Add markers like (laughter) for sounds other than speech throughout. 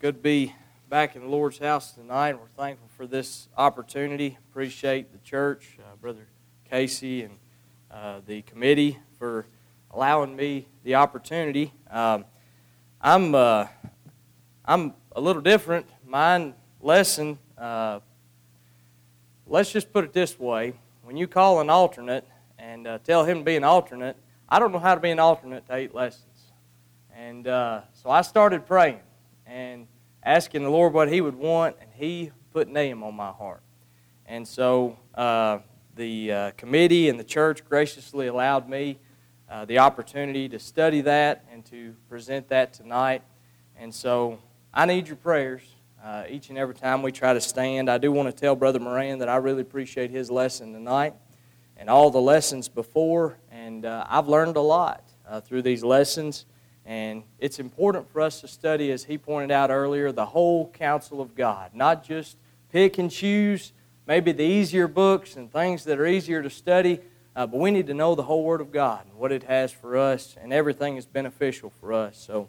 good to be back in the Lord's house tonight. We're thankful for this opportunity. Appreciate the church, uh, Brother Casey, and uh, the committee for allowing me the opportunity. Um, I'm uh, I'm a little different. My lesson. Uh, let's just put it this way: when you call an alternate and uh, tell him to be an alternate, I don't know how to be an alternate to eight lessons, and uh, so I started praying and asking the Lord what He would want, and He put Nahum on my heart. And so uh, the uh, committee and the church graciously allowed me uh, the opportunity to study that and to present that tonight. And so I need your prayers uh, each and every time we try to stand. I do want to tell Brother Moran that I really appreciate his lesson tonight and all the lessons before, and uh, I've learned a lot uh, through these lessons. And it's important for us to study, as he pointed out earlier, the whole counsel of God, not just pick and choose maybe the easier books and things that are easier to study, uh, but we need to know the whole Word of God and what it has for us, and everything is beneficial for us. So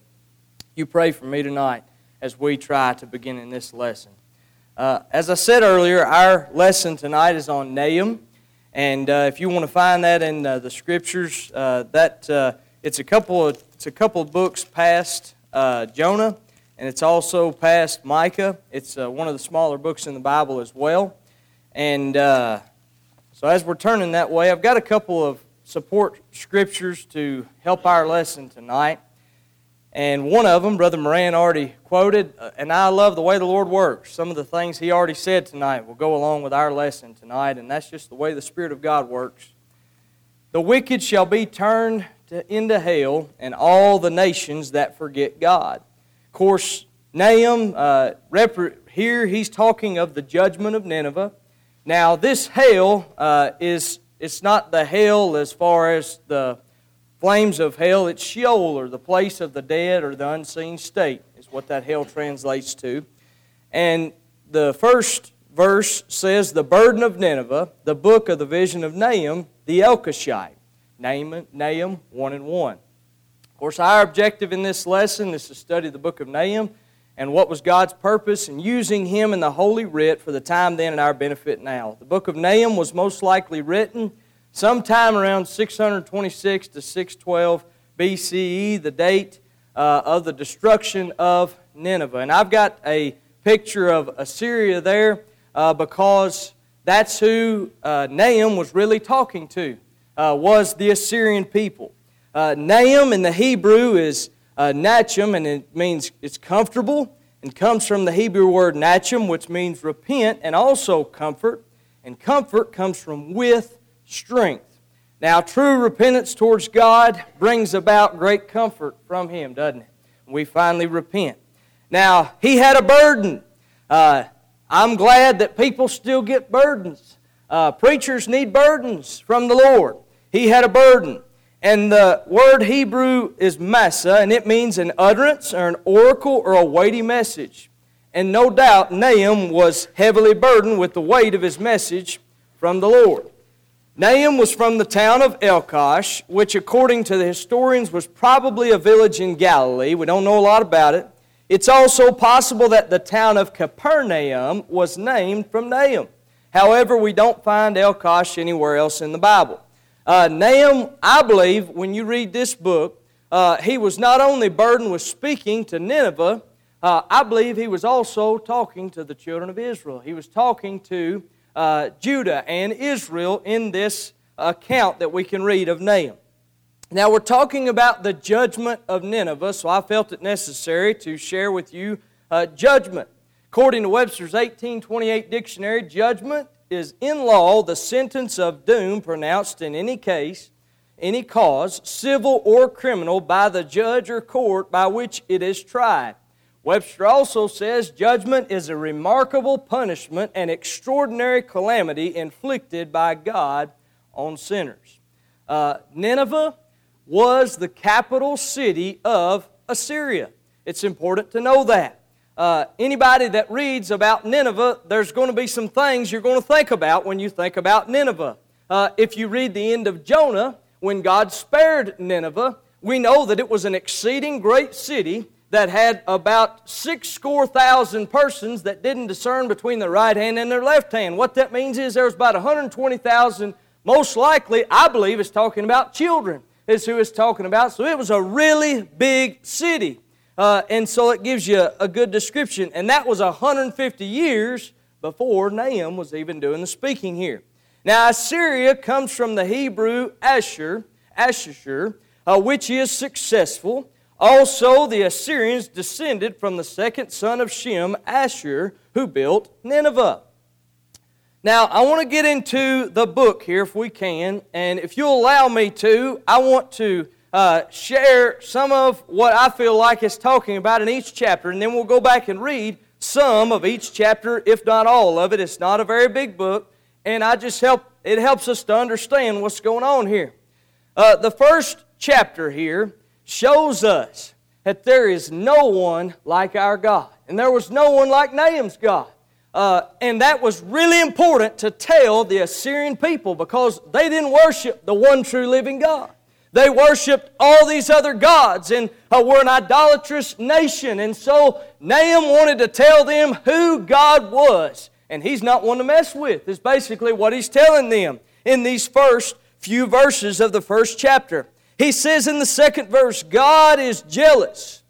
you pray for me tonight as we try to begin in this lesson. Uh, as I said earlier, our lesson tonight is on Nahum. And uh, if you want to find that in uh, the scriptures, uh, that uh, it's a couple of it's a couple of books past uh, Jonah, and it's also past Micah. It's uh, one of the smaller books in the Bible as well. And uh, so, as we're turning that way, I've got a couple of support scriptures to help our lesson tonight. And one of them, Brother Moran already quoted, uh, and I love the way the Lord works. Some of the things he already said tonight will go along with our lesson tonight, and that's just the way the Spirit of God works. The wicked shall be turned to, into hell and all the nations that forget God. Of course, Nahum, uh, here he's talking of the judgment of Nineveh. Now, this hell uh, is it's not the hell as far as the flames of hell. It's Sheol, or the place of the dead, or the unseen state, is what that hell translates to. And the first verse says, The burden of Nineveh, the book of the vision of Nahum, the Elkoshite. Nahum, Nahum 1 and 1. Of course, our objective in this lesson is to study the book of Nahum and what was God's purpose in using him in the Holy Writ for the time then and our benefit now. The book of Nahum was most likely written sometime around 626 to 612 BCE, the date uh, of the destruction of Nineveh. And I've got a picture of Assyria there uh, because that's who uh, Nahum was really talking to uh, was the Assyrian people. Uh, Nahum in the Hebrew is uh, Nachum, and it means it's comfortable, and comes from the Hebrew word Nachum, which means repent and also comfort. And comfort comes from with strength. Now, true repentance towards God brings about great comfort from Him, doesn't it? We finally repent. Now, he had a burden. Uh, I'm glad that people still get burdens. Uh, preachers need burdens from the Lord. He had a burden. And the word Hebrew is massa, and it means an utterance or an oracle or a weighty message. And no doubt Nahum was heavily burdened with the weight of his message from the Lord. Nahum was from the town of Elkosh, which, according to the historians, was probably a village in Galilee. We don't know a lot about it. It's also possible that the town of Capernaum was named from Nahum. However, we don't find Elkosh anywhere else in the Bible. Uh, Nahum, I believe, when you read this book, uh, he was not only burdened with speaking to Nineveh, uh, I believe he was also talking to the children of Israel. He was talking to uh, Judah and Israel in this account that we can read of Nahum. Now, we're talking about the judgment of Nineveh, so I felt it necessary to share with you uh, judgment. According to Webster's 1828 dictionary, judgment is in law the sentence of doom pronounced in any case, any cause, civil or criminal, by the judge or court by which it is tried. Webster also says judgment is a remarkable punishment and extraordinary calamity inflicted by God on sinners. Uh, Nineveh was the capital city of Assyria. It's important to know that. Uh, anybody that reads about Nineveh, there's going to be some things you're going to think about when you think about Nineveh. Uh, if you read the end of Jonah, when God spared Nineveh, we know that it was an exceeding great city that had about six score thousand persons that didn't discern between their right hand and their left hand. What that means is there was about 120,000, most likely, I believe, is talking about children, is who talking about. So it was a really big city. Uh, and so it gives you a good description. And that was 150 years before Nahum was even doing the speaking here. Now, Assyria comes from the Hebrew Asher, Ashur, uh, which is successful. Also, the Assyrians descended from the second son of Shem, Asher, who built Nineveh. Now, I want to get into the book here if we can, and if you'll allow me to, I want to uh, share some of what I feel like is talking about in each chapter, and then we'll go back and read some of each chapter, if not all of it. It's not a very big book, and I just help it helps us to understand what's going on here. Uh, the first chapter here shows us that there is no one like our God. And there was no one like Nahum's God. Uh, and that was really important to tell the Assyrian people because they didn't worship the one true living God. They worshiped all these other gods and uh, were an idolatrous nation. And so Nahum wanted to tell them who God was. And he's not one to mess with, is basically what he's telling them in these first few verses of the first chapter. He says in the second verse, God is jealous.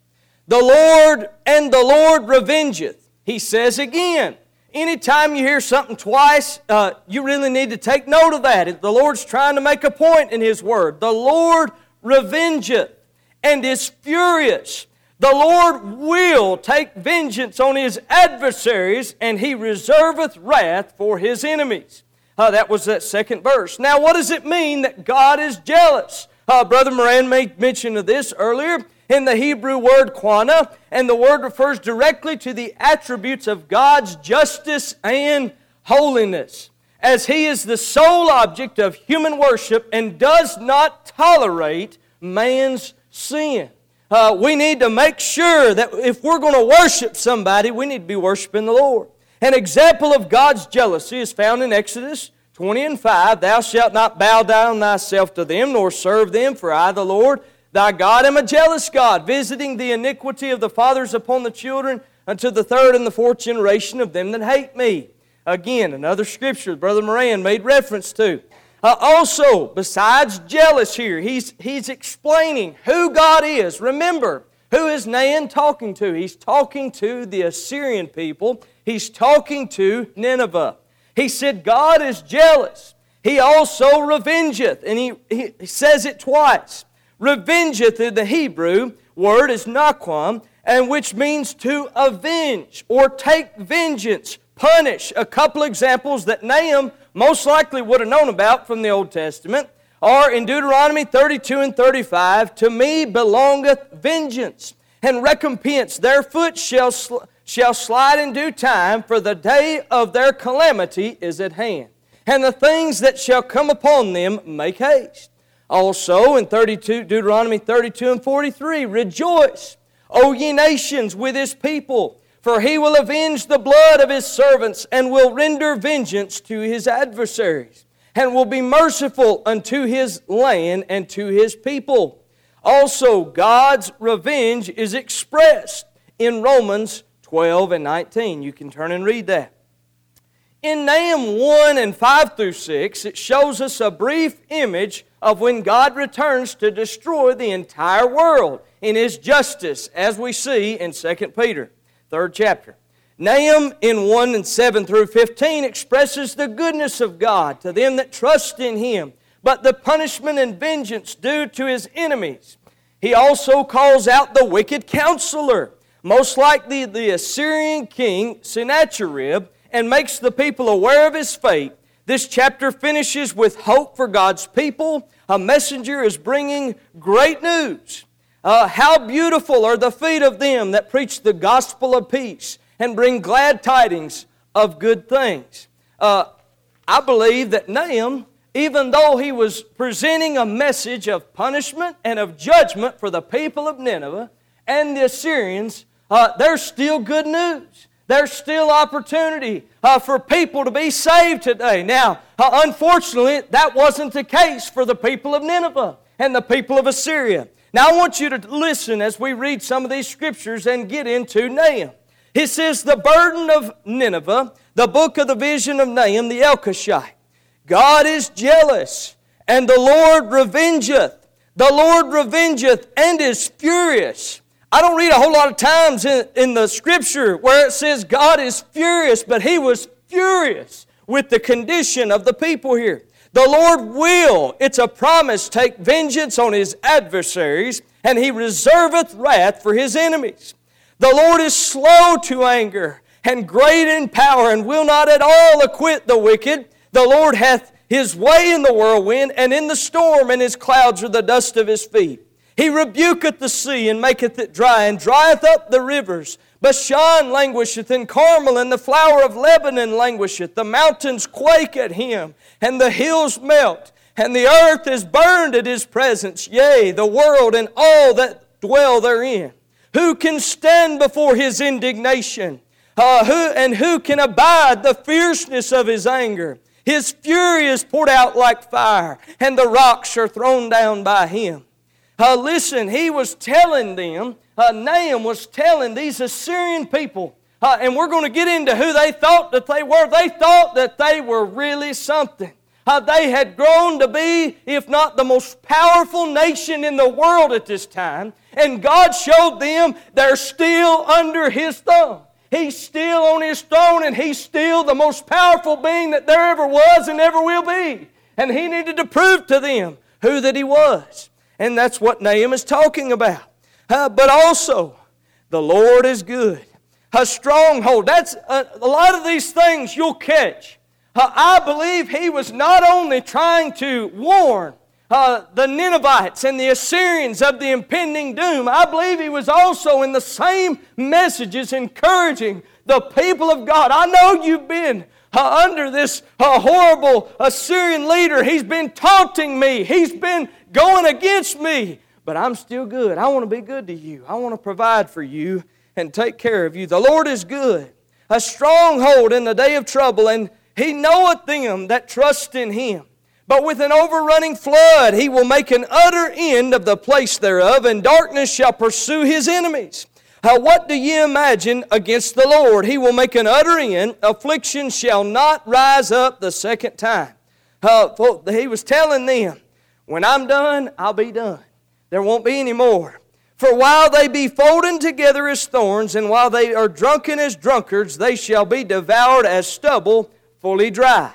The Lord and the Lord revengeth. He says again, anytime you hear something twice, uh, you really need to take note of that. The Lord's trying to make a point in His Word. The Lord revengeth and is furious. The Lord will take vengeance on his adversaries, and he reserveth wrath for his enemies. Uh, that was that second verse. Now, what does it mean that God is jealous? Uh, Brother Moran made mention of this earlier in the Hebrew word quana, and the word refers directly to the attributes of God's justice and holiness, as He is the sole object of human worship and does not tolerate man's sin. Uh, we need to make sure that if we're going to worship somebody, we need to be worshiping the Lord. An example of God's jealousy is found in Exodus 20 and 5 Thou shalt not bow down thyself to them, nor serve them, for I, the Lord, thy God, am a jealous God, visiting the iniquity of the fathers upon the children unto the third and the fourth generation of them that hate me. Again, another scripture Brother Moran made reference to. Uh, also, besides jealous here, he's, he's explaining who God is. Remember, who is Nan talking to? He's talking to the Assyrian people. He's talking to Nineveh. He said, God is jealous. He also revengeth. And he, he says it twice. Revengeth the Hebrew word is naquam, and which means to avenge or take vengeance, punish. A couple examples that Nahum most likely would have known about from the Old Testament are in Deuteronomy 32 and 35 To me belongeth vengeance, and recompense. Their foot shall, sl- shall slide in due time, for the day of their calamity is at hand. And the things that shall come upon them make haste. Also in 32, Deuteronomy 32 and 43, rejoice, O ye nations, with his people, for he will avenge the blood of his servants and will render vengeance to his adversaries, and will be merciful unto his land and to his people. Also, God's revenge is expressed in Romans 12 and 19. You can turn and read that. In Nahum 1 and 5 through 6, it shows us a brief image of when God returns to destroy the entire world in His justice, as we see in 2 Peter, 3rd chapter. Nahum in 1 and 7 through 15 expresses the goodness of God to them that trust in Him, but the punishment and vengeance due to His enemies. He also calls out the wicked counselor most likely the Assyrian king Sennacherib, and makes the people aware of his fate. This chapter finishes with hope for God's people. A messenger is bringing great news. Uh, how beautiful are the feet of them that preach the gospel of peace and bring glad tidings of good things. Uh, I believe that Nahum, even though he was presenting a message of punishment and of judgment for the people of Nineveh and the Assyrians, uh, there's still good news. There's still opportunity uh, for people to be saved today. Now, uh, unfortunately, that wasn't the case for the people of Nineveh and the people of Assyria. Now, I want you to listen as we read some of these scriptures and get into Nahum. He says, The burden of Nineveh, the book of the vision of Nahum the Elkoshite. God is jealous, and the Lord revengeth. The Lord revengeth and is furious. I don't read a whole lot of times in, in the scripture where it says God is furious, but he was furious with the condition of the people here. The Lord will, it's a promise, take vengeance on his adversaries, and he reserveth wrath for his enemies. The Lord is slow to anger and great in power, and will not at all acquit the wicked. The Lord hath his way in the whirlwind, and in the storm, and his clouds are the dust of his feet. He rebuketh the sea, and maketh it dry, and drieth up the rivers. Bashan languisheth, and Carmel, and the flower of Lebanon languisheth. The mountains quake at him, and the hills melt, and the earth is burned at his presence, yea, the world and all that dwell therein. Who can stand before his indignation? Uh, who, and who can abide the fierceness of his anger? His fury is poured out like fire, and the rocks are thrown down by him. Uh, listen, he was telling them, uh, Nahum was telling these Assyrian people, uh, and we're going to get into who they thought that they were. They thought that they were really something. Uh, they had grown to be, if not the most powerful nation in the world at this time, and God showed them they're still under His thumb. He's still on His throne, and He's still the most powerful being that there ever was and ever will be. And He needed to prove to them who that He was. And that's what Nahum is talking about. Uh, but also, the Lord is good. A stronghold. That's a, a lot of these things you'll catch. Uh, I believe he was not only trying to warn uh, the Ninevites and the Assyrians of the impending doom, I believe he was also in the same messages encouraging the people of God. I know you've been uh, under this uh, horrible Assyrian leader. He's been taunting me, he's been going against me, but I'm still good. I want to be good to you, I want to provide for you and take care of you. The Lord is good, a stronghold in the day of trouble, and he knoweth them that trust in him. But with an overrunning flood, he will make an utter end of the place thereof, and darkness shall pursue his enemies. Uh, what do ye imagine against the Lord? He will make an utter end. Affliction shall not rise up the second time. Uh, he was telling them, when I'm done, I'll be done. There won't be any more. For while they be folding together as thorns, and while they are drunken as drunkards, they shall be devoured as stubble fully dry.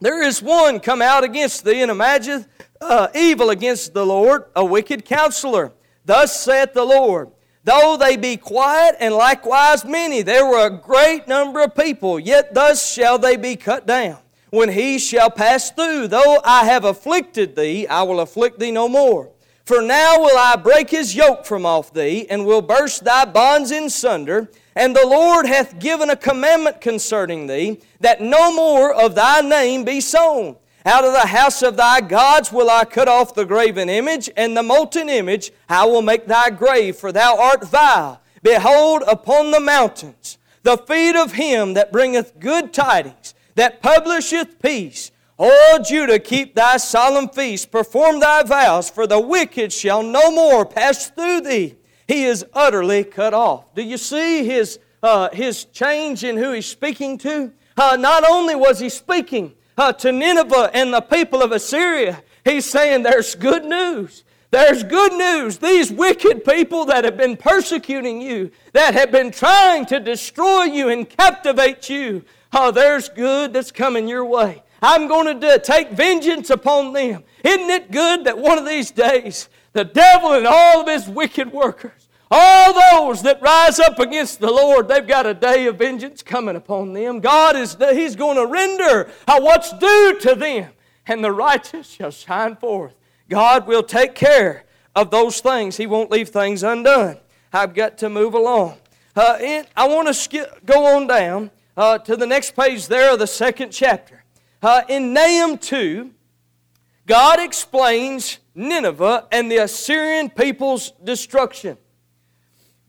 There is one come out against thee and imagineth uh, evil against the Lord, a wicked counselor. Thus saith the Lord, Though they be quiet and likewise many, there were a great number of people, yet thus shall they be cut down. When he shall pass through, though I have afflicted thee, I will afflict thee no more. For now will I break his yoke from off thee, and will burst thy bonds in sunder. And the Lord hath given a commandment concerning thee, that no more of thy name be sown. Out of the house of thy gods will I cut off the graven image, and the molten image I will make thy grave, for thou art vile. Behold, upon the mountains, the feet of him that bringeth good tidings, that publisheth peace. O Judah, keep thy solemn feast, perform thy vows, for the wicked shall no more pass through thee. He is utterly cut off. Do you see his, uh, his change in who he's speaking to? Uh, not only was he speaking uh, to Nineveh and the people of Assyria, he's saying there's good news. There's good news. These wicked people that have been persecuting you, that have been trying to destroy you and captivate you, oh, there's good that's coming your way. I'm going to take vengeance upon them. Isn't it good that one of these days the devil and all of his wicked workers, all those that rise up against the Lord, they've got a day of vengeance coming upon them. God is He's going to render what's due to them, and the righteous shall shine forth. God will take care of those things. He won't leave things undone. I've got to move along. Uh, in, I want to go on down uh, to the next page there of the second chapter. Uh, in Nahum 2, God explains Nineveh and the Assyrian people's destruction.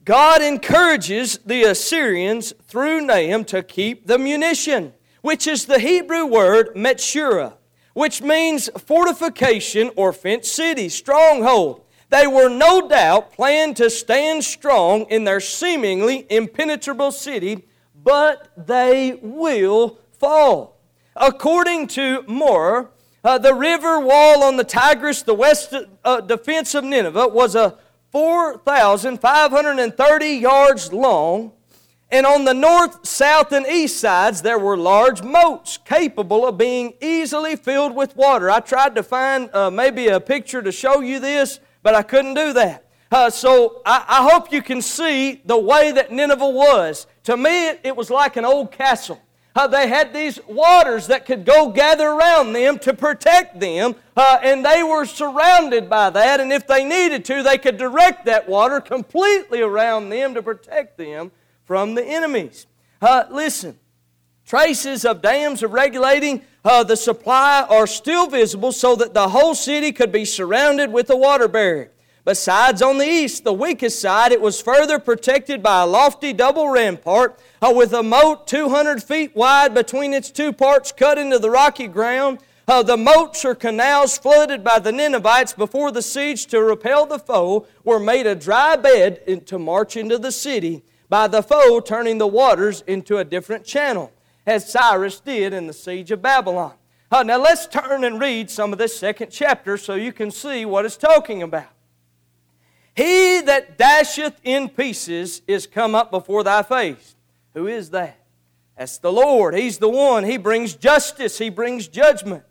God encourages the Assyrians through Nahum to keep the munition, which is the Hebrew word metshura, which means fortification or fenced city, stronghold. They were no doubt planned to stand strong in their seemingly impenetrable city, but they will fall. According to Moore, uh, the river wall on the Tigris, the west uh, defense of Nineveh, was a 4,530 yards long, and on the north, south, and east sides there were large moats capable of being easily filled with water. I tried to find uh, maybe a picture to show you this, but I couldn't do that. Uh, so I, I, hope you can see the way that Nineveh was. To me, it, it was like an old castle. Uh, they had these waters that could go gather around them to protect them, uh, and they were surrounded by that. And if they needed to, they could direct that water completely around them to protect them from the enemies. Uh, listen, traces of dams of regulating uh, the supply are still visible so that the whole city could be surrounded with a water barrier. Besides, on the east, the weakest side, it was further protected by a lofty double rampart uh, with a moat 200 feet wide between its two parts cut into the rocky ground. Uh, the moats or canals flooded by the Ninevites before the siege to repel the foe were made a dry bed to march into the city by the foe turning the waters into a different channel, as Cyrus did in the siege of Babylon. Uh, now let's turn and read some of this second chapter so you can see what it's talking about. He that dasheth in pieces is come up before thy face. Who is that? That's the Lord. He's the one. He brings justice, He brings judgment.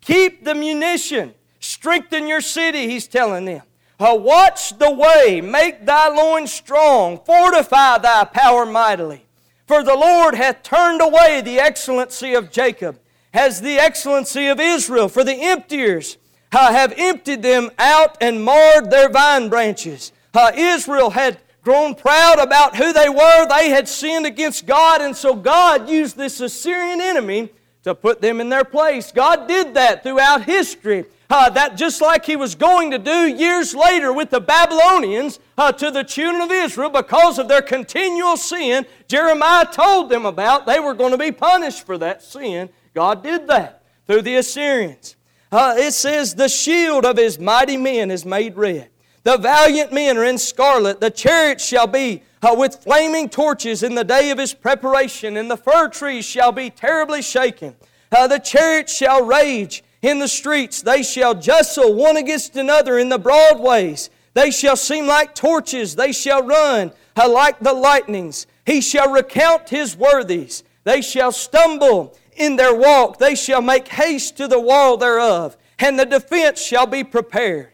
Keep the munition. Strengthen your city, He's telling them. Uh, watch the way. Make thy loins strong. Fortify thy power mightily. For the Lord hath turned away the excellency of Jacob, has the excellency of Israel. For the emptiers have emptied them out and marred their vine branches. Israel had grown proud about who they were. They had sinned against God, and so God used this Assyrian enemy to put them in their place. God did that throughout history. Uh, that just like He was going to do years later with the Babylonians uh, to the children of Israel because of their continual sin, Jeremiah told them about. They were going to be punished for that sin. God did that through the Assyrians. Uh, it says, The shield of his mighty men is made red. The valiant men are in scarlet. The chariots shall be uh, with flaming torches in the day of his preparation, and the fir trees shall be terribly shaken. Uh, the chariots shall rage in the streets. They shall jostle one against another in the broad ways. They shall seem like torches. They shall run uh, like the lightnings. He shall recount his worthies. They shall stumble in their walk. They shall make haste to the wall thereof, and the defense shall be prepared.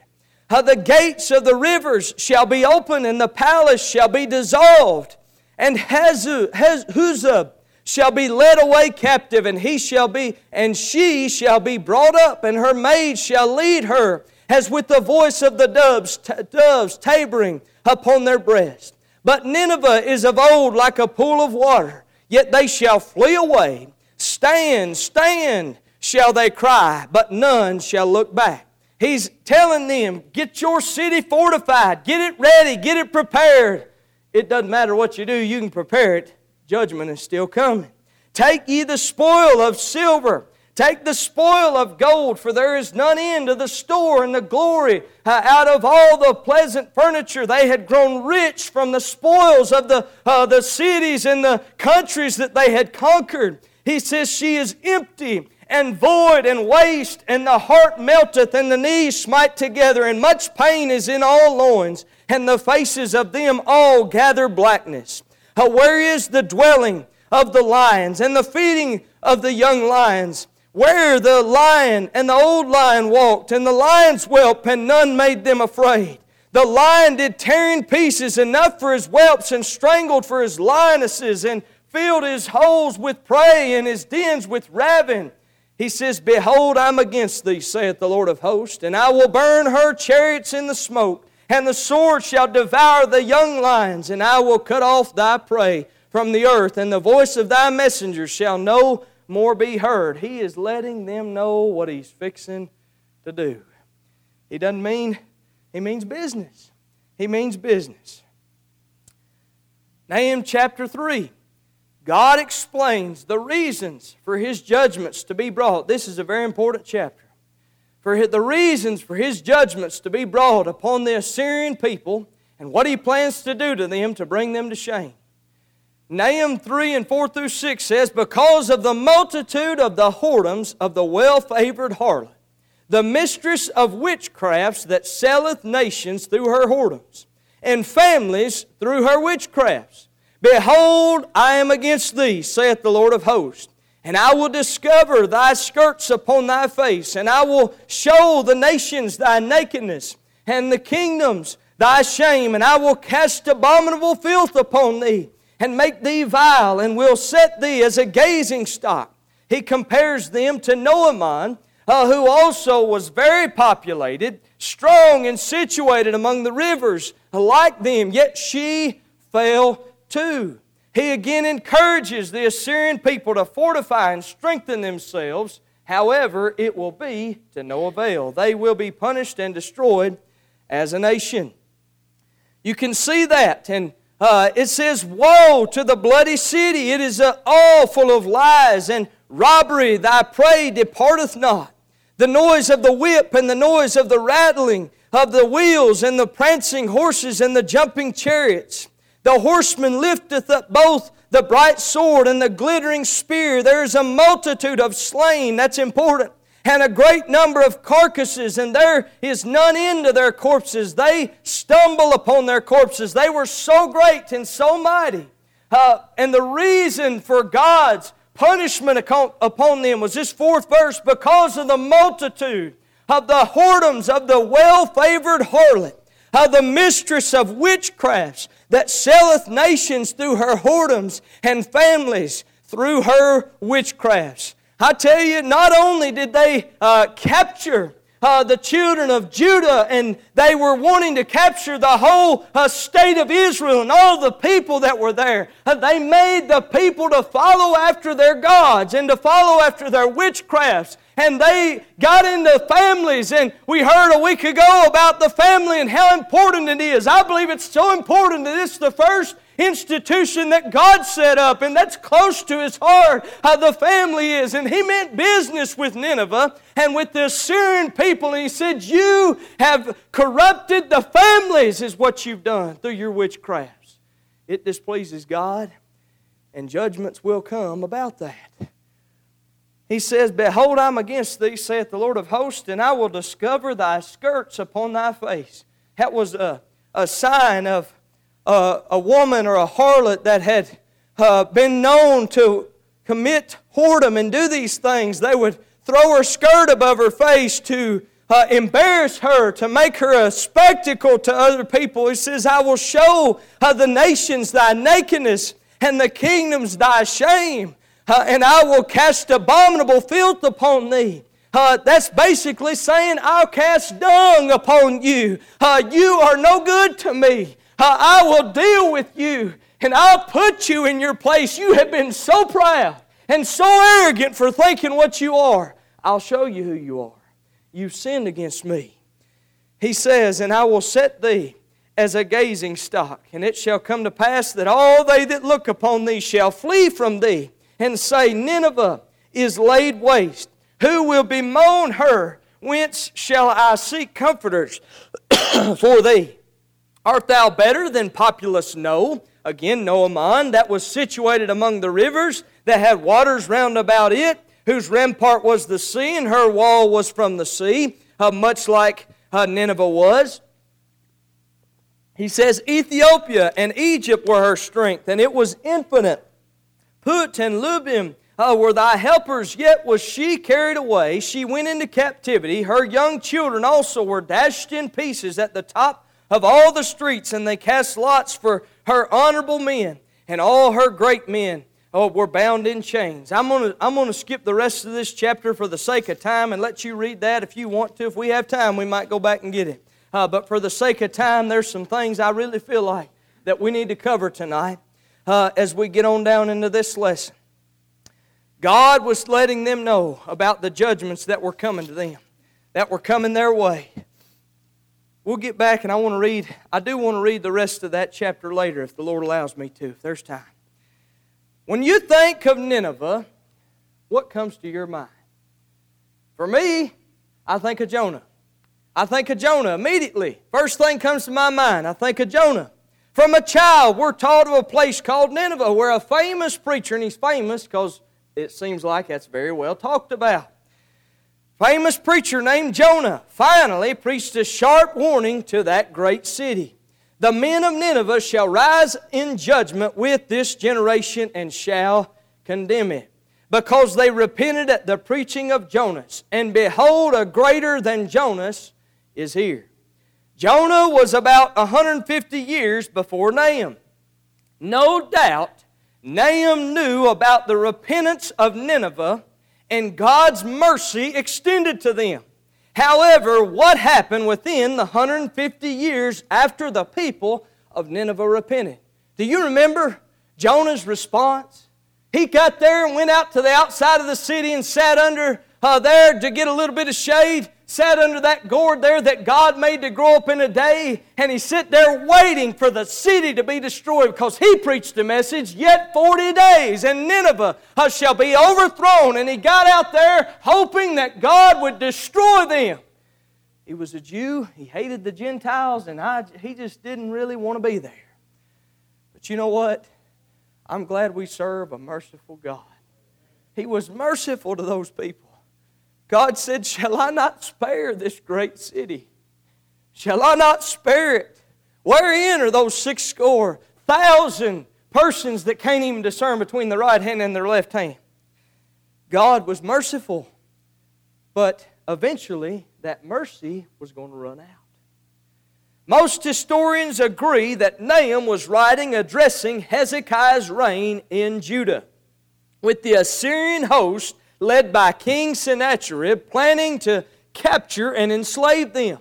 How the gates of the rivers shall be open, and the palace shall be dissolved. And Huzzab shall be led away captive, and he shall be, and she shall be brought up, and her maids shall lead her, as with the voice of the doves, t- doves tabering upon their breast. But Nineveh is of old like a pool of water, yet they shall flee away Stand, stand, shall they cry, but none shall look back. He's telling them, get your city fortified, get it ready, get it prepared. It doesn't matter what you do, you can prepare it. Judgment is still coming. Take ye the spoil of silver, take the spoil of gold, for there is none end to the store and the glory. Uh, out of all the pleasant furniture, they had grown rich from the spoils of the, uh, the cities and the countries that they had conquered. He says, She is empty and void and waste, and the heart melteth, and the knees smite together, and much pain is in all loins, and the faces of them all gather blackness. Uh, where is the dwelling of the lions, and the feeding of the young lions? Where the lion and the old lion walked, and the lions whelp, and none made them afraid. The lion did tear in pieces enough for his whelps, and strangled for his lionesses, and filled his holes with prey and his dens with ravin. He says, Behold, I'm against thee, saith the Lord of hosts, and I will burn her chariots in the smoke, and the sword shall devour the young lions, and I will cut off thy prey from the earth, and the voice of thy messengers shall no more be heard. He is letting them know what he's fixing to do. He doesn't mean, he means business. He means business. Nahum chapter 3. God explains the reasons for his judgments to be brought. This is a very important chapter. for the reasons for his judgments to be brought upon the Assyrian people and what he plans to do to them to bring them to shame. Nahum 3 and 4 through 6 says, Because of the multitude of the whoredoms of the well favored harlot, the mistress of witchcrafts that selleth nations through her whoredoms, and families through her witchcrafts. Behold, I am against thee, saith the Lord of hosts, and I will discover thy skirts upon thy face, and I will show the nations thy nakedness, and the kingdoms thy shame, and I will cast abominable filth upon thee and make thee vile, and will set thee as a gazing stock. He compares them to Noamon, uh, who also was very populated, strong and situated among the rivers, like them, yet she fell too. He again encourages the Assyrian people to fortify and strengthen themselves. However, it will be to no avail. They will be punished and destroyed as a nation. You can see that, and uh, it says, Woe to the bloody city! It is uh, all full of lies and robbery. Thy prey departeth not. The noise of the whip and the noise of the rattling of the wheels and the prancing horses and the jumping chariots. The horseman lifteth up both the bright sword and the glittering spear. There is a multitude of slain. That's important and a great number of carcasses, and there is none end to their corpses. They stumble upon their corpses. They were so great and so mighty. Uh, and the reason for God's punishment upon them was this fourth verse because of the multitude of the whoredoms of the well favored harlot, of the mistress of witchcrafts that selleth nations through her whoredoms and families through her witchcrafts. I tell you, not only did they uh, capture uh, the children of Judah, and they were wanting to capture the whole uh, state of Israel and all the people that were there. Uh, they made the people to follow after their gods and to follow after their witchcrafts. And they got into families, and we heard a week ago about the family and how important it is. I believe it's so important that it's the first institution that God set up, and that's close to his heart, how the family is. And he meant business with Nineveh and with the Assyrian people, and he said, You have corrupted the families, is what you've done through your witchcrafts. It displeases God, and judgments will come about that. He says, Behold, I'm against thee, saith the Lord of hosts, and I will discover thy skirts upon thy face. That was a, a sign of uh, a woman or a harlot that had uh, been known to commit whoredom and do these things, they would throw her skirt above her face to uh, embarrass her, to make her a spectacle to other people. He says, I will show uh, the nations thy nakedness and the kingdoms thy shame, uh, and I will cast abominable filth upon thee. Uh, that's basically saying, I'll cast dung upon you. Uh, you are no good to me. I will deal with you and I'll put you in your place. You have been so proud and so arrogant for thinking what you are. I'll show you who you are. You've sinned against me. He says, And I will set thee as a gazing stock, and it shall come to pass that all they that look upon thee shall flee from thee and say, Nineveh is laid waste. Who will bemoan her? Whence shall I seek comforters (clears throat) for thee? Art thou better than populous No? Again, Noamon, that was situated among the rivers, that had waters round about it, whose rampart was the sea, and her wall was from the sea, uh, much like uh, Nineveh was. He says, Ethiopia and Egypt were her strength, and it was infinite. Put and Lubim uh, were thy helpers, yet was she carried away. She went into captivity. Her young children also were dashed in pieces at the top of all the streets, and they cast lots for her honorable men, and all her great men oh, were bound in chains. I'm going to I'm gonna skip the rest of this chapter for the sake of time and let you read that if you want to. If we have time, we might go back and get it. Uh, but for the sake of time, there's some things I really feel like that we need to cover tonight uh, as we get on down into this lesson. God was letting them know about the judgments that were coming to them, that were coming their way. We'll get back and I want to read, I do want to read the rest of that chapter later if the Lord allows me to, if there's time. When you think of Nineveh, what comes to your mind? For me, I think of Jonah. I think of Jonah immediately. First thing comes to my mind, I think of Jonah. From a child, we're taught of a place called Nineveh where a famous preacher, and he's famous because it seems like that's very well talked about. Famous preacher named Jonah finally preached a sharp warning to that great city. The men of Nineveh shall rise in judgment with this generation and shall condemn it, because they repented at the preaching of Jonas. And behold, a greater than Jonas is here. Jonah was about 150 years before Nahum. No doubt, Nahum knew about the repentance of Nineveh and God's mercy extended to them. However, what happened within the 150 years after the people of Nineveh repented? Do you remember Jonah's response? He got there and went out to the outside of the city and sat under uh, there to get a little bit of shade sat under that gourd there that God made to grow up in a day, and he sat there waiting for the city to be destroyed because he preached the message, yet 40 days, and Nineveh uh, shall be overthrown. And he got out there hoping that God would destroy them. He was a Jew, he hated the Gentiles, and I, he just didn't really want to be there. But you know what? I'm glad we serve a merciful God. He was merciful to those people. God said, Shall I not spare this great city? Shall I not spare it? Wherein are those six score thousand persons that can't even discern between the right hand and their left hand? God was merciful, but eventually that mercy was going to run out. Most historians agree that Nahum was writing addressing Hezekiah's reign in Judah. With the Assyrian host led by King Sennacherib, planning to capture and enslave them.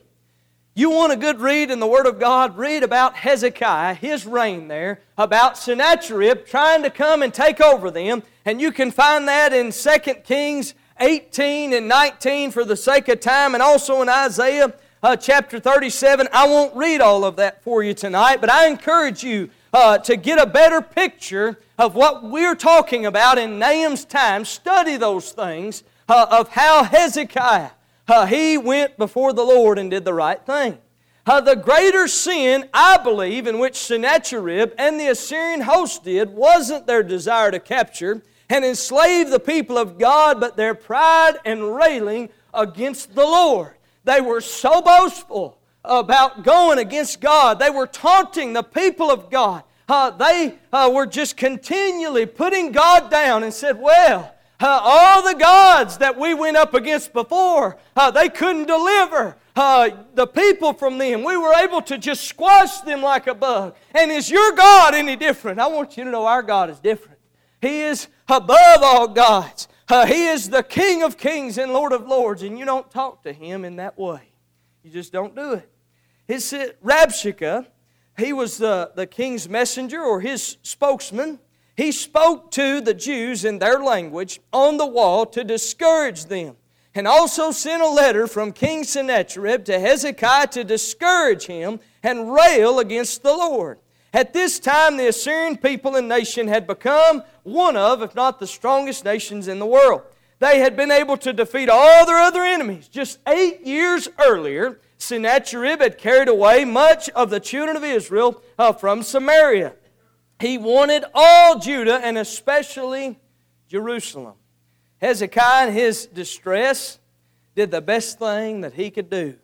You want a good read in the Word of God? Read about Hezekiah, his reign there, about Sennacherib trying to come and take over them. And you can find that in 2 Kings 18 and 19 for the sake of time, and also in Isaiah uh, chapter 37. I won't read all of that for you tonight, but I encourage you uh, to get a better picture of what we're talking about in Nahum's time, study those things uh, of how Hezekiah, uh, he went before the Lord and did the right thing. Uh, the greater sin, I believe, in which Sennacherib and the Assyrian host did wasn't their desire to capture and enslave the people of God, but their pride and railing against the Lord. They were so boastful about going against God. They were taunting the people of God uh, they uh, were just continually putting God down and said, Well, uh, all the gods that we went up against before, uh, they couldn't deliver uh, the people from them. We were able to just squash them like a bug. And is your God any different? I want you to know our God is different. He is above all gods. Uh, he is the King of kings and Lord of lords, and you don't talk to him in that way. You just don't do it. His Rabshakeh, he was the, the king's messenger or his spokesman. He spoke to the Jews in their language on the wall to discourage them, and also sent a letter from King Sennacherib to Hezekiah to discourage him and rail against the Lord. At this time, the Assyrian people and nation had become one of, if not the strongest nations in the world. They had been able to defeat all their other enemies. Just eight years earlier, Sennacherib had carried away much of the children of Israel uh, from Samaria. He wanted all Judah and especially Jerusalem. Hezekiah, in his distress, did the best thing that he could do.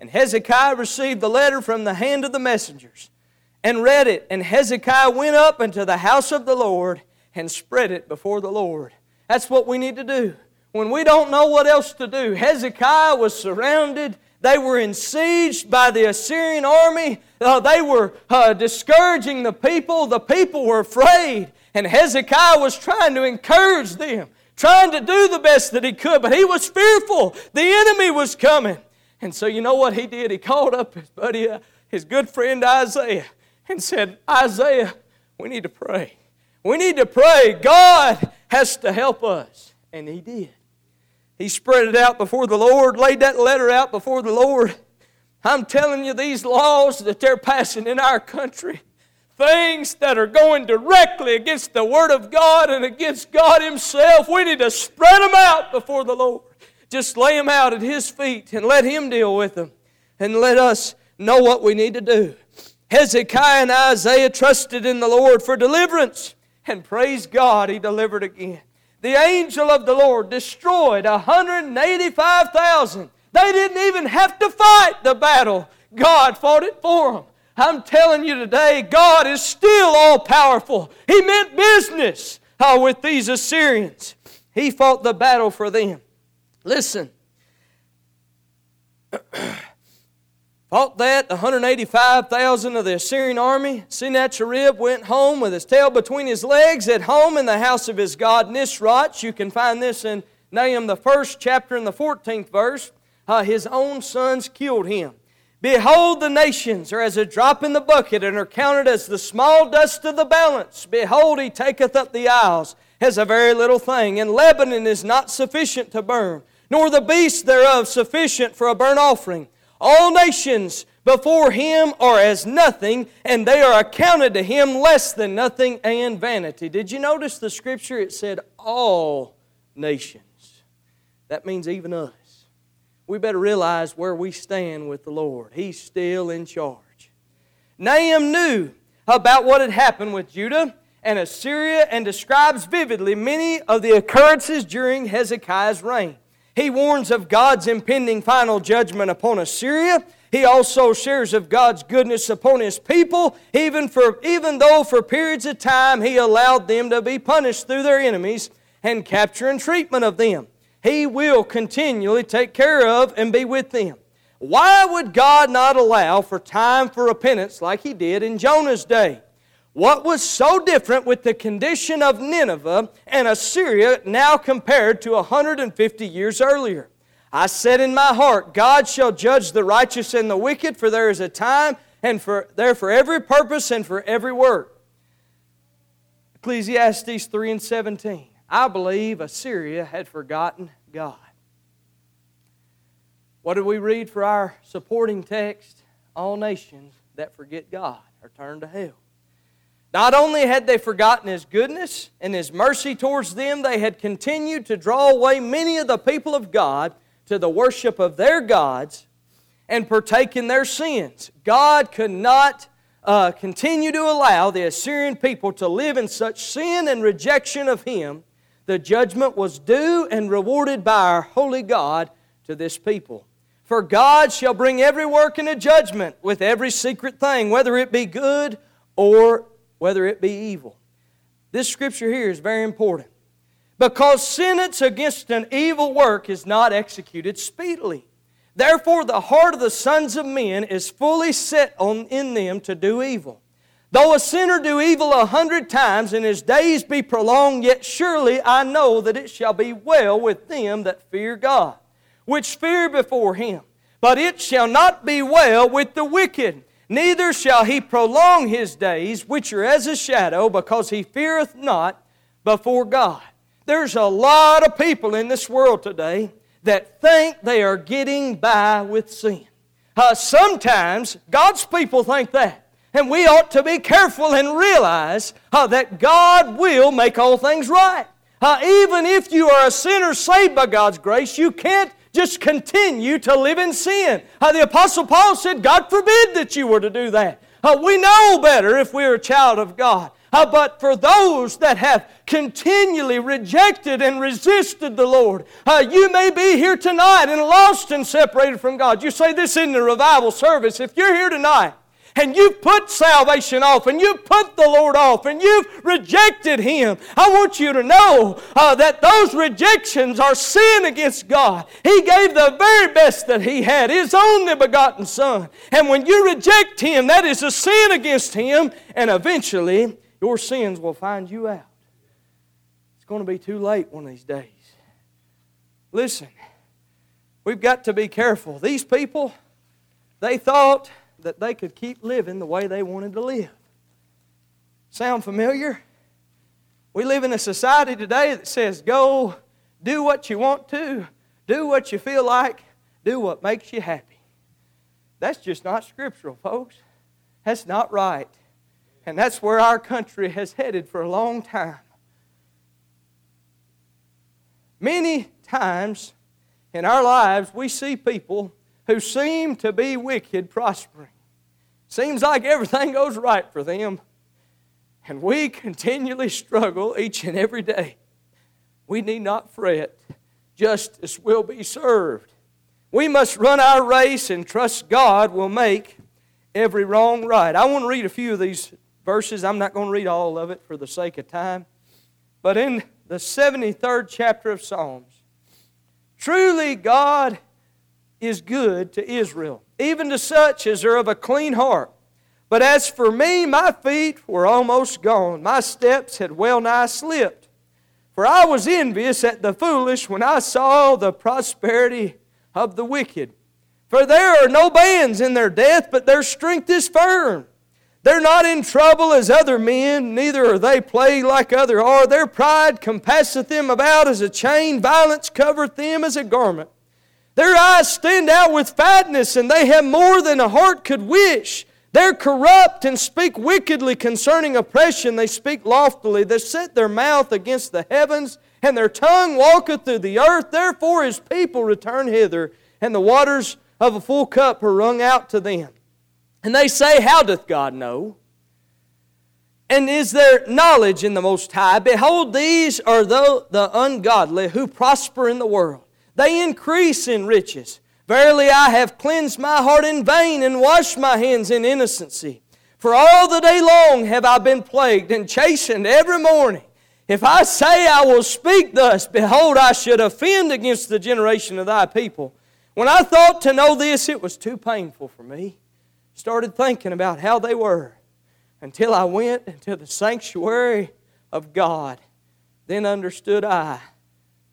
And Hezekiah received the letter from the hand of the messengers and read it. And Hezekiah went up into the house of the Lord and spread it before the Lord. That's what we need to do. When we don't know what else to do, Hezekiah was surrounded they were besieged by the Assyrian army. Uh, they were uh, discouraging the people. The people were afraid. And Hezekiah was trying to encourage them, trying to do the best that he could, but he was fearful. The enemy was coming. And so, you know what he did? He called up his buddy, uh, his good friend Isaiah, and said, Isaiah, we need to pray. We need to pray. God has to help us. And he did. He spread it out before the Lord, laid that letter out before the Lord. I'm telling you, these laws that they're passing in our country, things that are going directly against the Word of God and against God Himself, we need to spread them out before the Lord. Just lay them out at His feet and let Him deal with them. And let us know what we need to do. Hezekiah and Isaiah trusted in the Lord for deliverance. And praise God, He delivered again. The angel of the Lord destroyed 185,000. They didn't even have to fight the battle. God fought it for them. I'm telling you today, God is still all powerful. He meant business uh, with these Assyrians. He fought the battle for them. Listen. (clears throat) Fought that, 185,000 of the Assyrian army. Sennacherib went home with his tail between his legs at home in the house of his god Nisroch. You can find this in Nahum, the first chapter, in the 14th verse. Uh, his own sons killed him. Behold, the nations are as a drop in the bucket and are counted as the small dust of the balance. Behold, he taketh up the isles as a very little thing, and Lebanon is not sufficient to burn, nor the beasts thereof sufficient for a burnt offering. All nations before him are as nothing, and they are accounted to him less than nothing and vanity. Did you notice the scripture? It said all nations. That means even us we better realize where we stand with the Lord. He's still in charge. Nahum knew about what had happened with Judah and Assyria and describes vividly many of the occurrences during Hezekiah's reign. He warns of God's impending final judgment upon Assyria. He also shares of God's goodness upon his people, even, for, even though for periods of time he allowed them to be punished through their enemies and capture and treatment of them. He will continually take care of and be with them. Why would God not allow for time for repentance like He did in Jonah's day? What was so different with the condition of Nineveh and Assyria now compared to 150 years earlier? I said in my heart, God shall judge the righteous and the wicked, for there is a time and for there for every purpose and for every work. Ecclesiastes 3 and 17. I believe Assyria had forgotten God. What did we read for our supporting text? All nations that forget God are turned to hell. Not only had they forgotten His goodness and His mercy towards them, they had continued to draw away many of the people of God to the worship of their gods and partake in their sins. God could not uh, continue to allow the Assyrian people to live in such sin and rejection of Him the judgment was due and rewarded by our holy God to this people. For God shall bring every work into judgment with every secret thing, whether it be good or whether it be evil. This scripture here is very important because sentence against an evil work is not executed speedily. Therefore, the heart of the sons of men is fully set on in them to do evil. Though a sinner do evil a hundred times and his days be prolonged, yet surely I know that it shall be well with them that fear God, which fear before him. But it shall not be well with the wicked, neither shall he prolong his days, which are as a shadow, because he feareth not before God. There's a lot of people in this world today that think they are getting by with sin. Uh, sometimes God's people think that. And we ought to be careful and realize uh, that God will make all things right. Uh, even if you are a sinner saved by God's grace, you can't just continue to live in sin. Uh, the Apostle Paul said, God forbid that you were to do that. Uh, we know better if we're a child of God. Uh, but for those that have continually rejected and resisted the Lord, uh, you may be here tonight and lost and separated from God. You say this in the revival service. If you're here tonight and you've put salvation off and you've put the Lord off and you've rejected Him, I want you to know uh, that those rejections are sin against God. He gave the very best that He had, His only begotten Son. And when you reject Him, that is a sin against Him, and eventually your sins will find you out. It's going to be too late one of these days. Listen, we've got to be careful. These people, they thought that they could keep living the way they wanted to live. Sound familiar? We live in a society today that says go do what you want to, do what you feel like, do what makes you happy. That's just not scriptural, folks. That's not right. And that's where our country has headed for a long time. Many times in our lives, we see people who seem to be wicked prospering. Seems like everything goes right for them. And we continually struggle each and every day. We need not fret. Justice will be served. We must run our race and trust God will make every wrong right. I want to read a few of these verses. I'm not going to read all of it for the sake of time. But in the 73rd chapter of Psalms, truly God is good to Israel, even to such as are of a clean heart. But as for me, my feet were almost gone. My steps had well nigh slipped. For I was envious at the foolish when I saw the prosperity of the wicked. For there are no bands in their death, but their strength is firm. They're not in trouble as other men, neither are they plagued like other are. Their pride compasseth them about as a chain, violence covereth them as a garment. Their eyes stand out with fatness, and they have more than a heart could wish. They're corrupt and speak wickedly concerning oppression. They speak loftily. They set their mouth against the heavens, and their tongue walketh through the earth. Therefore his people return hither, and the waters of a full cup are wrung out to them. And they say, How doth God know? And is there knowledge in the Most High? Behold, these are the, the ungodly who prosper in the world. They increase in riches. Verily, I have cleansed my heart in vain and washed my hands in innocency. For all the day long have I been plagued and chastened every morning. If I say I will speak thus, behold, I should offend against the generation of thy people. When I thought to know this, it was too painful for me. Started thinking about how they were until I went into the sanctuary of God. Then understood I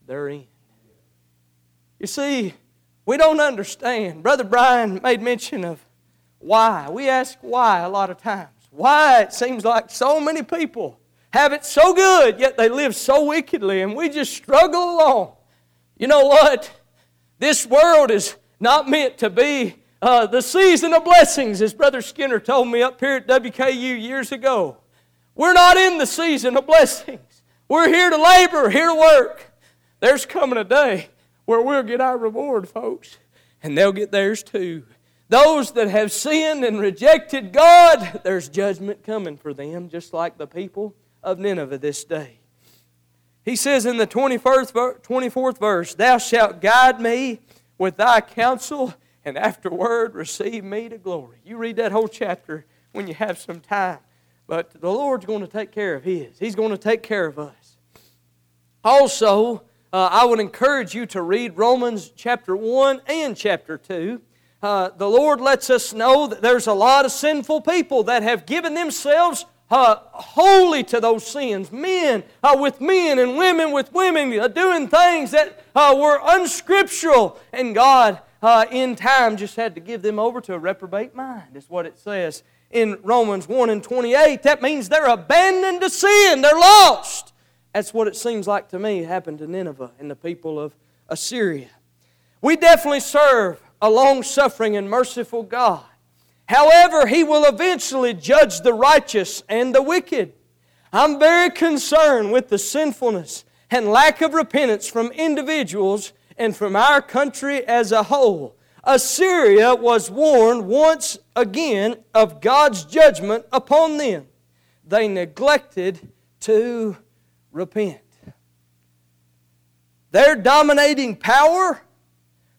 their end. You see, we don't understand. Brother Brian made mention of why. We ask why a lot of times. Why it seems like so many people have it so good, yet they live so wickedly, and we just struggle along. You know what? This world is not meant to be uh, the season of blessings, as Brother Skinner told me up here at WKU years ago. We're not in the season of blessings. We're here to labor, here to work. There's coming a day where we'll get our reward, folks, and they'll get theirs too. Those that have sinned and rejected God, there's judgment coming for them, just like the people of Nineveh this day. He says in the 21st, 24th verse, Thou shalt guide me with thy counsel, and afterward receive me to glory. You read that whole chapter when you have some time. But the Lord's going to take care of His, He's going to take care of us. Also, uh, I would encourage you to read Romans chapter 1 and chapter 2. Uh, the Lord lets us know that there's a lot of sinful people that have given themselves uh, wholly to those sins. Men uh, with men and women with women uh, doing things that uh, were unscriptural. And God, uh, in time, just had to give them over to a reprobate mind, is what it says in Romans 1 and 28. That means they're abandoned to sin, they're lost. That's what it seems like to me happened to Nineveh and the people of Assyria. We definitely serve a long suffering and merciful God. However, He will eventually judge the righteous and the wicked. I'm very concerned with the sinfulness and lack of repentance from individuals and from our country as a whole. Assyria was warned once again of God's judgment upon them. They neglected to repent. Their dominating power,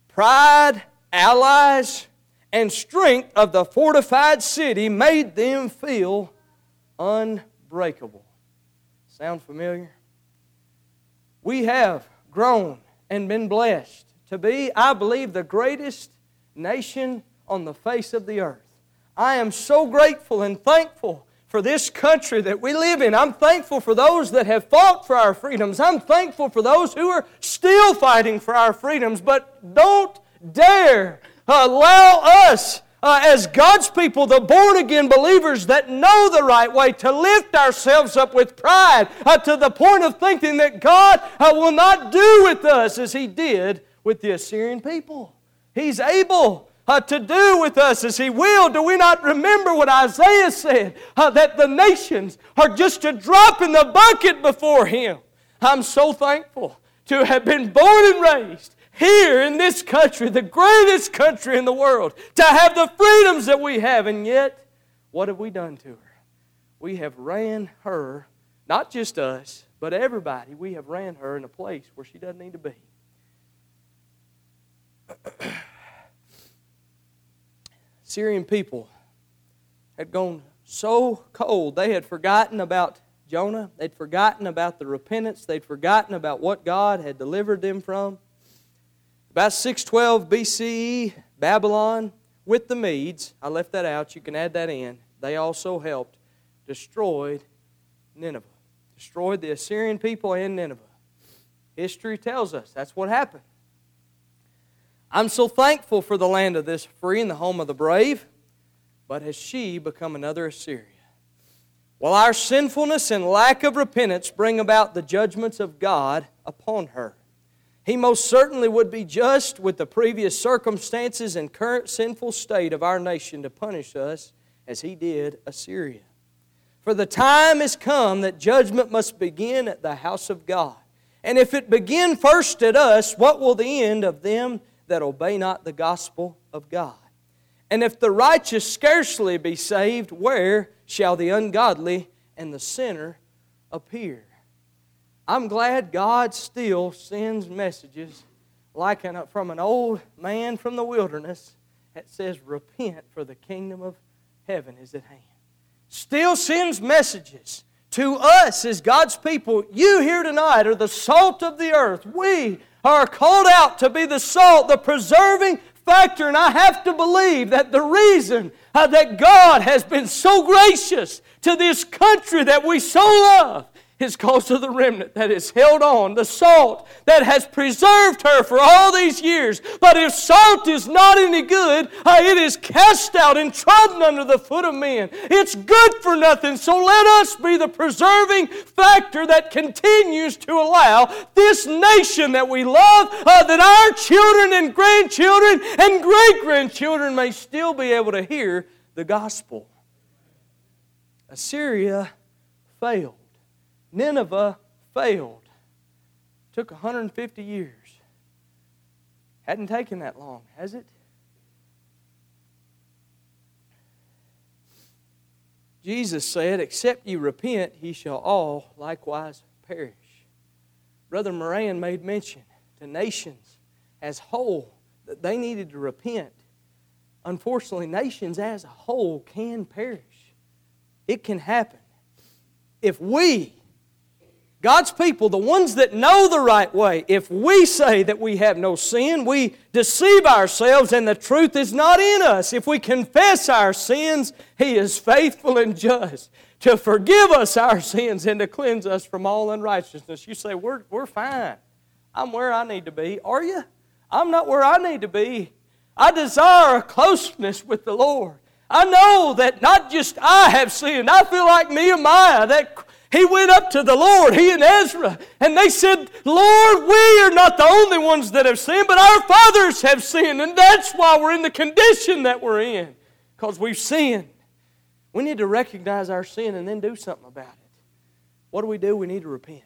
pride, allies, and strength of the fortified city made them feel unbreakable. Sound familiar? We have grown and been blessed to be, I believe, the greatest nation on the face of the earth. I am so grateful and thankful for this country that we live in. I'm thankful for those that have fought for our freedoms. I'm thankful for those who are still fighting for our freedoms. But don't dare allow us, uh, as God's people, the born again believers that know the right way, to lift ourselves up with pride uh, to the point of thinking that God uh, will not do with us as He did with the Assyrian people. He's able uh, to do with us as He will. Do we not remember what Isaiah said? Uh, that the nations are just a drop in the bucket before Him. I'm so thankful to have been born and raised here in this country, the greatest country in the world, to have the freedoms that we have. And yet, what have we done to her? We have ran her, not just us, but everybody, we have ran her in a place where she doesn't need to be. (clears throat) Syrian people had gone so cold, they had forgotten about Jonah. They'd forgotten about the repentance. They'd forgotten about what God had delivered them from. About 612 BCE, Babylon with the Medes, I left that out, you can add that in. They also helped, destroyed Nineveh, destroyed the Assyrian people and Nineveh. History tells us that's what happened. I'm so thankful for the land of this free and the home of the brave, but has she become another Assyria? While our sinfulness and lack of repentance bring about the judgments of God upon her. He most certainly would be just with the previous circumstances and current sinful state of our nation to punish us as he did Assyria. For the time has come that judgment must begin at the house of God. And if it begin first at us, what will the end of them that obey not the gospel of God? And if the righteous scarcely be saved, where shall the ungodly and the sinner appear? I'm glad God still sends messages like an, from an old man from the wilderness that says, Repent, for the kingdom of heaven is at hand. Still sends messages to us as God's people. You here tonight are the salt of the earth. We are called out to be the salt, the preserving factor. And I have to believe that the reason uh, that God has been so gracious to this country that we so love is because of the remnant that is held on, the salt that has preserved her for all these years. But if salt is not any good, uh, it is cast out and trodden under the foot of men. It's good for nothing. So let us be the preserving factor that continues to allow this nation that we love, uh, that our children and grandchildren and great grandchildren may still be able to hear the gospel. Assyria failed. Nineveh failed. Took 150 years. Hadn't taken that long, has it? Jesus said, Except ye repent, ye shall all likewise perish. Brother Moran made mention to nations as whole that they needed to repent. Unfortunately, nations as a whole can perish. It can happen. If we God's people, the ones that know the right way, if we say that we have no sin, we deceive ourselves and the truth is not in us. If we confess our sins, He is faithful and just to forgive us our sins and to cleanse us from all unrighteousness. You say, We're, we're fine. I'm where I need to be. Are you? I'm not where I need to be. I desire a closeness with the Lord. I know that not just I have sinned. I feel like Nehemiah, that he went up to the Lord, he and Ezra, and they said, Lord, we are not the only ones that have sinned, but our fathers have sinned, and that's why we're in the condition that we're in, because we've sinned. We need to recognize our sin and then do something about it. What do we do? We need to repent.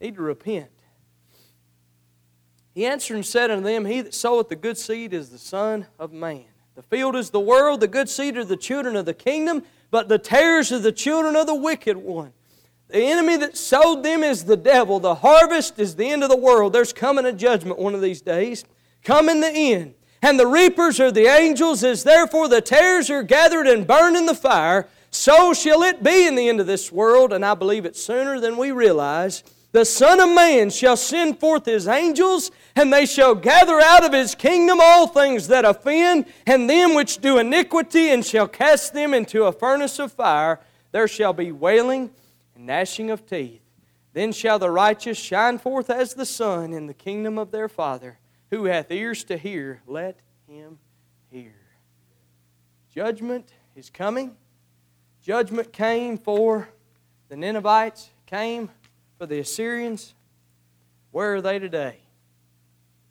Need to repent. He answered and said unto them, He that soweth the good seed is the Son of Man. The field is the world, the good seed are the children of the kingdom, but the tares are the children of the wicked one. The enemy that sowed them is the devil. The harvest is the end of the world. There's coming a judgment one of these days. Coming the end. And the reapers are the angels, as therefore the tares are gathered and burned in the fire. So shall it be in the end of this world, and I believe it sooner than we realize. The Son of Man shall send forth his angels, and they shall gather out of his kingdom all things that offend, and them which do iniquity, and shall cast them into a furnace of fire. There shall be wailing and gnashing of teeth. Then shall the righteous shine forth as the sun in the kingdom of their Father. Who hath ears to hear, let him hear. Judgment is coming. Judgment came for the Ninevites, came for the Assyrians. Where are they today?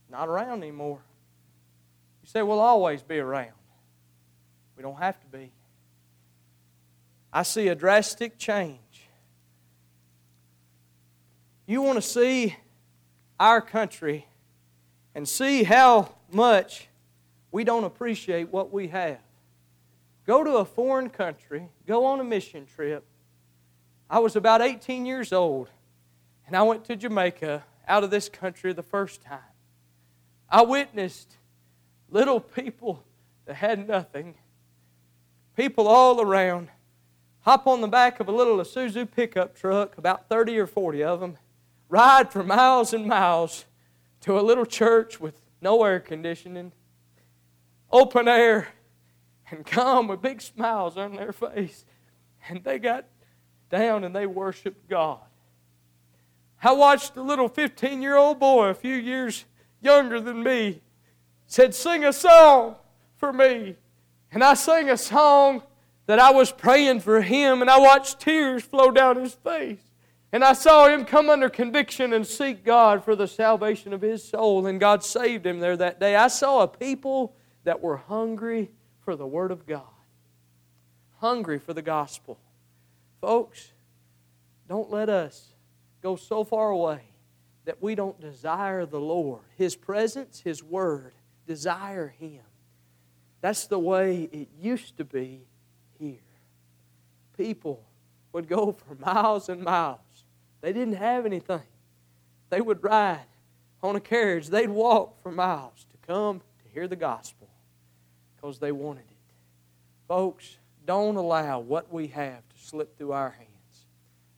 Not around anymore. You say, we'll always be around. We don't have to be. I see a drastic change you want to see our country and see how much we don't appreciate what we have. Go to a foreign country, go on a mission trip. I was about 18 years old, and I went to Jamaica out of this country the first time. I witnessed little people that had nothing, people all around, hop on the back of a little Isuzu pickup truck, about 30 or 40 of them, ride for miles and miles to a little church with no air conditioning, open air, and come with big smiles on their face. And they got down and they worshiped God. I watched a little 15 year old boy, a few years younger than me, said, Sing a song for me. And I sang a song that I was praying for him, and I watched tears flow down his face. And I saw him come under conviction and seek God for the salvation of his soul, and God saved him there that day. I saw a people that were hungry for the Word of God, hungry for the gospel. Folks, don't let us go so far away that we don't desire the Lord, His presence, His Word, desire Him. That's the way it used to be here. People would go (laughs) for miles and miles. They didn't have anything. They would ride on a carriage, they'd walk for miles to come to hear the gospel because they wanted it. Folks, don't allow what we have to slip through our hands.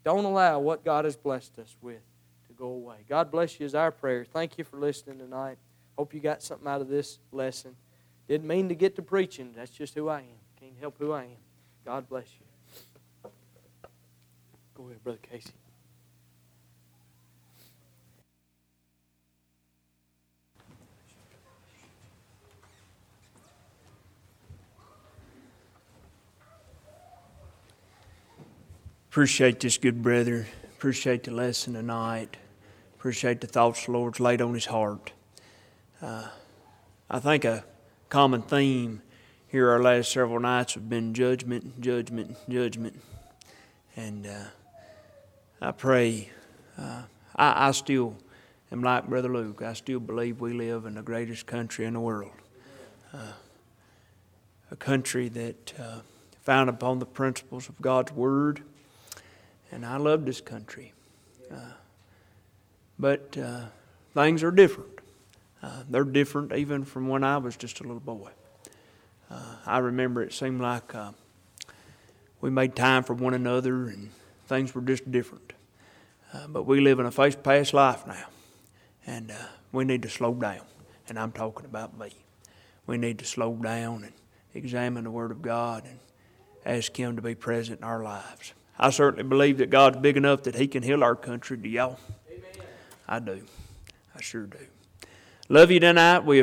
Don't allow what God has blessed us with to go away. God bless you is our prayer. Thank you for listening tonight. Hope you got something out of this lesson. Didn't mean to get to preaching. That's just who I am. Can't help who I am. God bless you. Go ahead, Brother Casey. Appreciate this good brother. Appreciate the lesson tonight. Appreciate the thoughts the Lord's laid on his heart. Uh, I think a common theme here our last several nights have been judgment, judgment, judgment. And uh, I pray, uh, I, I still am like Brother Luke. I still believe we live in the greatest country in the world. Uh, a country that uh, founded upon the principles of God's Word and I love this country. Uh, but uh, things are different. Uh, they're different even from when I was just a little boy. Uh, I remember it seemed like uh, we made time for one another and things were just different. Uh, but we live in a face past life now, and we need to slow down. And I'm talking about me. We need to slow down and examine the Word of God and ask Him to be present in our lives. I certainly believe that God's big enough that He can heal our country. Do y'all? Amen. I do. I sure do. Love you tonight. We